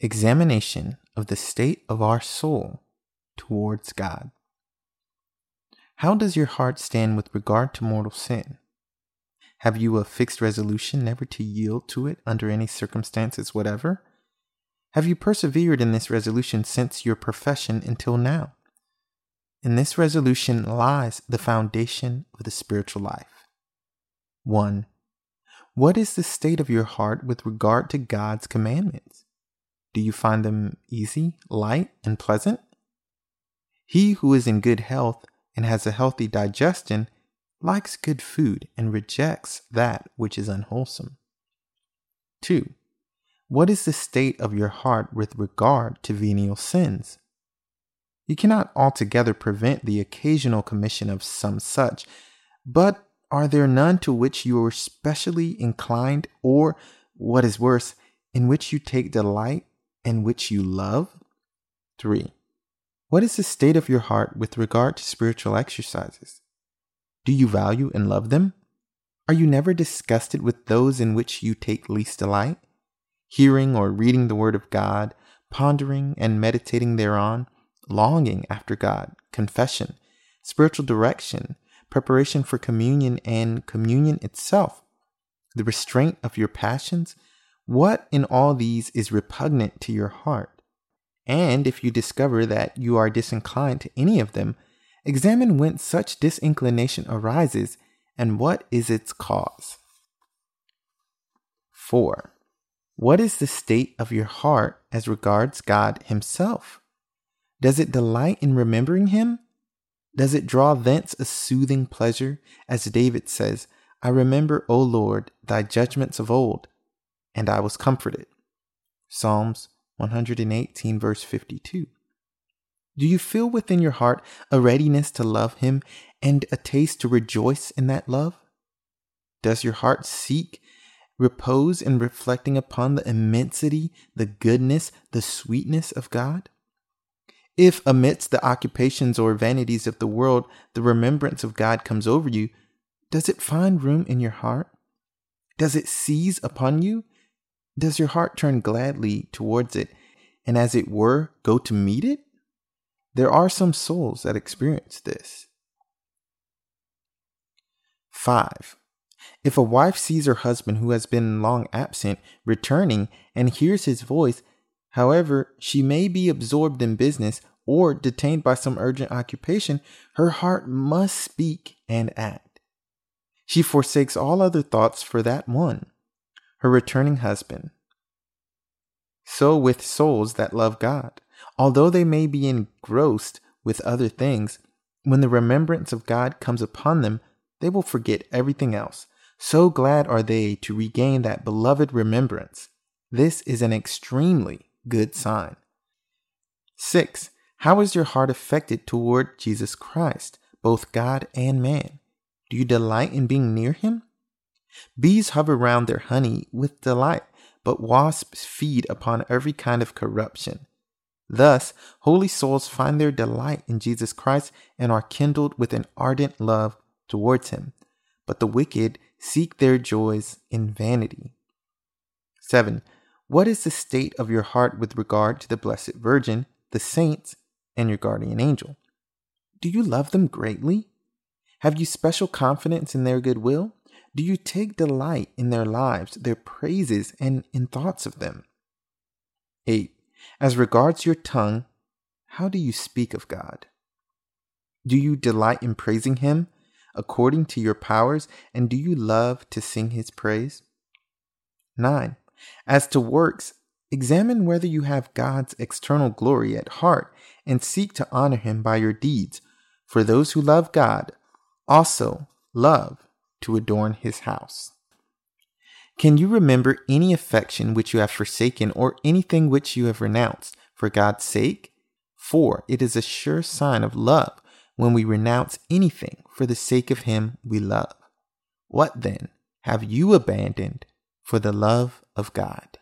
Examination of the state of our soul towards God. How does your heart stand with regard to mortal sin? Have you a fixed resolution never to yield to it under any circumstances whatever? Have you persevered in this resolution since your profession until now? In this resolution lies the foundation of the spiritual life. 1. What is the state of your heart with regard to God's commandments? Do you find them easy, light, and pleasant? He who is in good health and has a healthy digestion likes good food and rejects that which is unwholesome. 2. What is the state of your heart with regard to venial sins? You cannot altogether prevent the occasional commission of some such, but are there none to which you are specially inclined, or, what is worse, in which you take delight and which you love? 3. What is the state of your heart with regard to spiritual exercises? Do you value and love them? Are you never disgusted with those in which you take least delight? Hearing or reading the Word of God, pondering and meditating thereon, longing after God, confession, spiritual direction, preparation for communion and communion itself, the restraint of your passions, what in all these is repugnant to your heart? And if you discover that you are disinclined to any of them, examine whence such disinclination arises and what is its cause. 4. What is the state of your heart as regards God Himself? Does it delight in remembering Him? Does it draw thence a soothing pleasure, as David says, I remember, O Lord, thy judgments of old, and I was comforted? Psalms 118, verse 52. Do you feel within your heart a readiness to love Him and a taste to rejoice in that love? Does your heart seek repose in reflecting upon the immensity, the goodness, the sweetness of God? If amidst the occupations or vanities of the world the remembrance of God comes over you, does it find room in your heart? Does it seize upon you does your heart turn gladly towards it and, as it were, go to meet it? There are some souls that experience this. 5. If a wife sees her husband who has been long absent returning and hears his voice, however, she may be absorbed in business or detained by some urgent occupation, her heart must speak and act. She forsakes all other thoughts for that one her returning husband. So with souls that love God. Although they may be engrossed with other things, when the remembrance of God comes upon them, they will forget everything else. So glad are they to regain that beloved remembrance. This is an extremely good sign. 6. How is your heart affected toward Jesus Christ, both God and man? Do you delight in being near him? Bees hover round their honey with delight, but wasps feed upon every kind of corruption. Thus, holy souls find their delight in Jesus Christ and are kindled with an ardent love towards him. But the wicked seek their joys in vanity. 7. What is the state of your heart with regard to the Blessed Virgin, the saints, and your guardian angel? Do you love them greatly? Have you special confidence in their goodwill? Do you take delight in their lives, their praises, and in thoughts of them? 8. As regards your tongue, how do you speak of God? Do you delight in praising Him according to your powers, and do you love to sing His praise? 9. As to works, examine whether you have God's external glory at heart and seek to honor Him by your deeds, for those who love God also love to adorn his house. Can you remember any affection which you have forsaken or anything which you have renounced for God's sake? For it is a sure sign of love when we renounce anything for the sake of him we love. What then have you abandoned for the love of God?